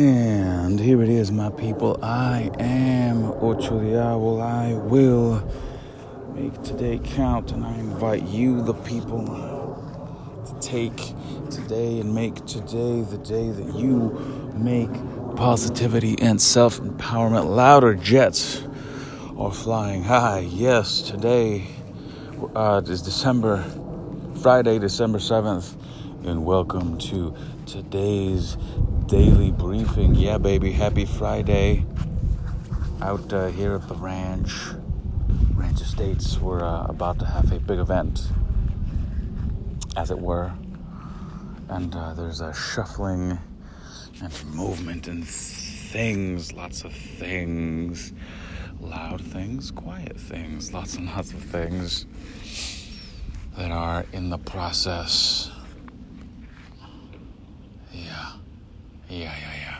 And here it is, my people. I am Ocho Diablo. I will make today count, and I invite you, the people, to take today and make today the day that you make positivity and self empowerment louder. Jets are flying high. Yes, today uh, is December, Friday, December 7th, and welcome to today's daily briefing. Yeah, baby, happy Friday. Out uh, here at the ranch, Ranch Estates, we're uh, about to have a big event, as it were. And uh, there's a shuffling and movement and things, lots of things. Loud things, quiet things, lots and lots of things that are in the process Yeah, yeah, yeah.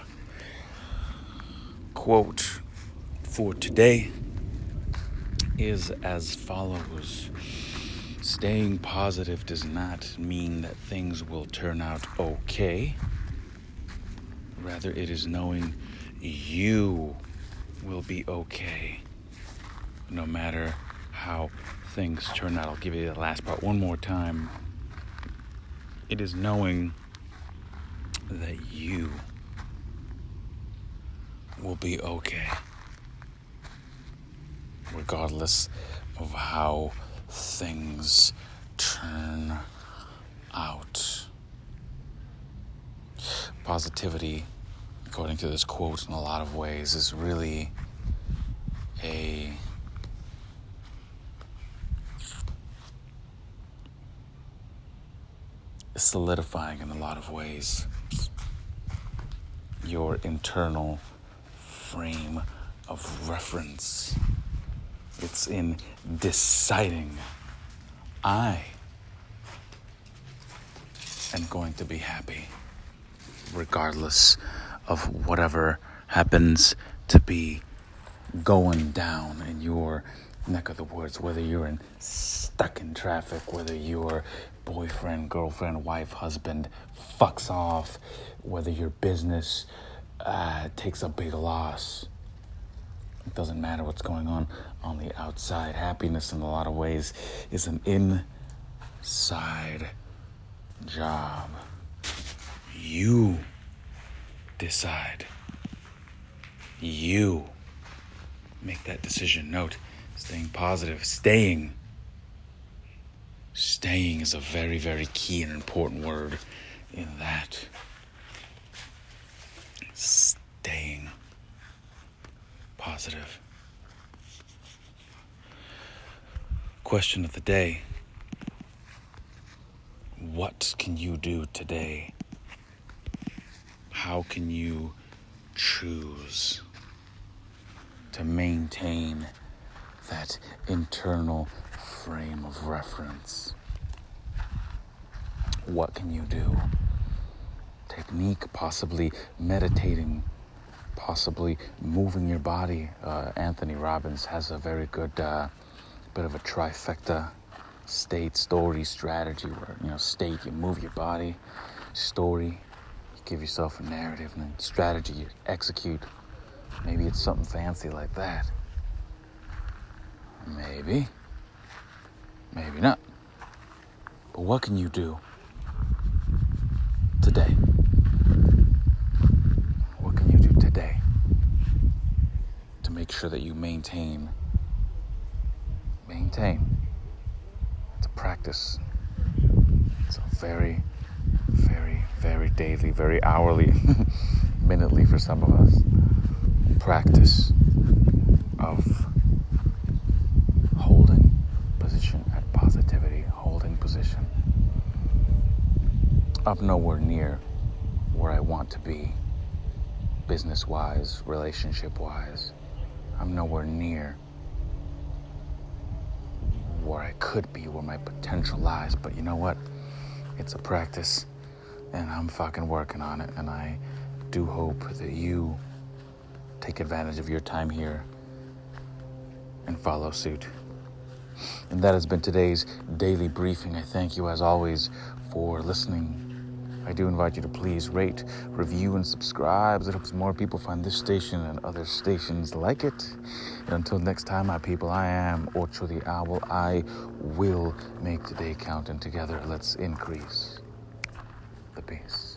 Quote for today is as follows Staying positive does not mean that things will turn out okay. Rather, it is knowing you will be okay no matter how things turn out. I'll give you the last part one more time. It is knowing that you will be okay. Regardless of how things turn out. Positivity, according to this quote, in a lot of ways, is really a solidifying in a lot of ways your internal frame of reference. It's in deciding I am going to be happy regardless of whatever happens to be going down in your neck of the woods, whether you're in stuck in traffic, whether your boyfriend, girlfriend, wife, husband fucks off, whether your business uh, takes a big loss. It doesn't matter what's going on on the outside. Happiness, in a lot of ways, is an inside job. You decide. You make that decision. Note, staying positive, staying. Staying is a very, very key and important word in that staying positive. Question of the day What can you do today? How can you choose to maintain that internal frame of reference? What can you do? technique, possibly meditating, possibly moving your body. Uh, Anthony Robbins has a very good uh, bit of a trifecta state, story, strategy where, you know, state, you move your body, story, you give yourself a narrative, and then strategy, you execute. Maybe it's something fancy like that. Maybe. Maybe not. But what can you do today? make sure that you maintain maintain it's a practice it's a very very very daily very hourly minutely for some of us practice of holding position at positivity holding position up nowhere near where I want to be business wise, relationship wise. I'm nowhere near where I could be, where my potential lies. But you know what? It's a practice, and I'm fucking working on it. And I do hope that you take advantage of your time here and follow suit. And that has been today's daily briefing. I thank you, as always, for listening I do invite you to please rate, review, and subscribe. It helps more people find this station and other stations like it. And until next time, my people, I am Ocho the Owl. I will make today count, and together let's increase the peace.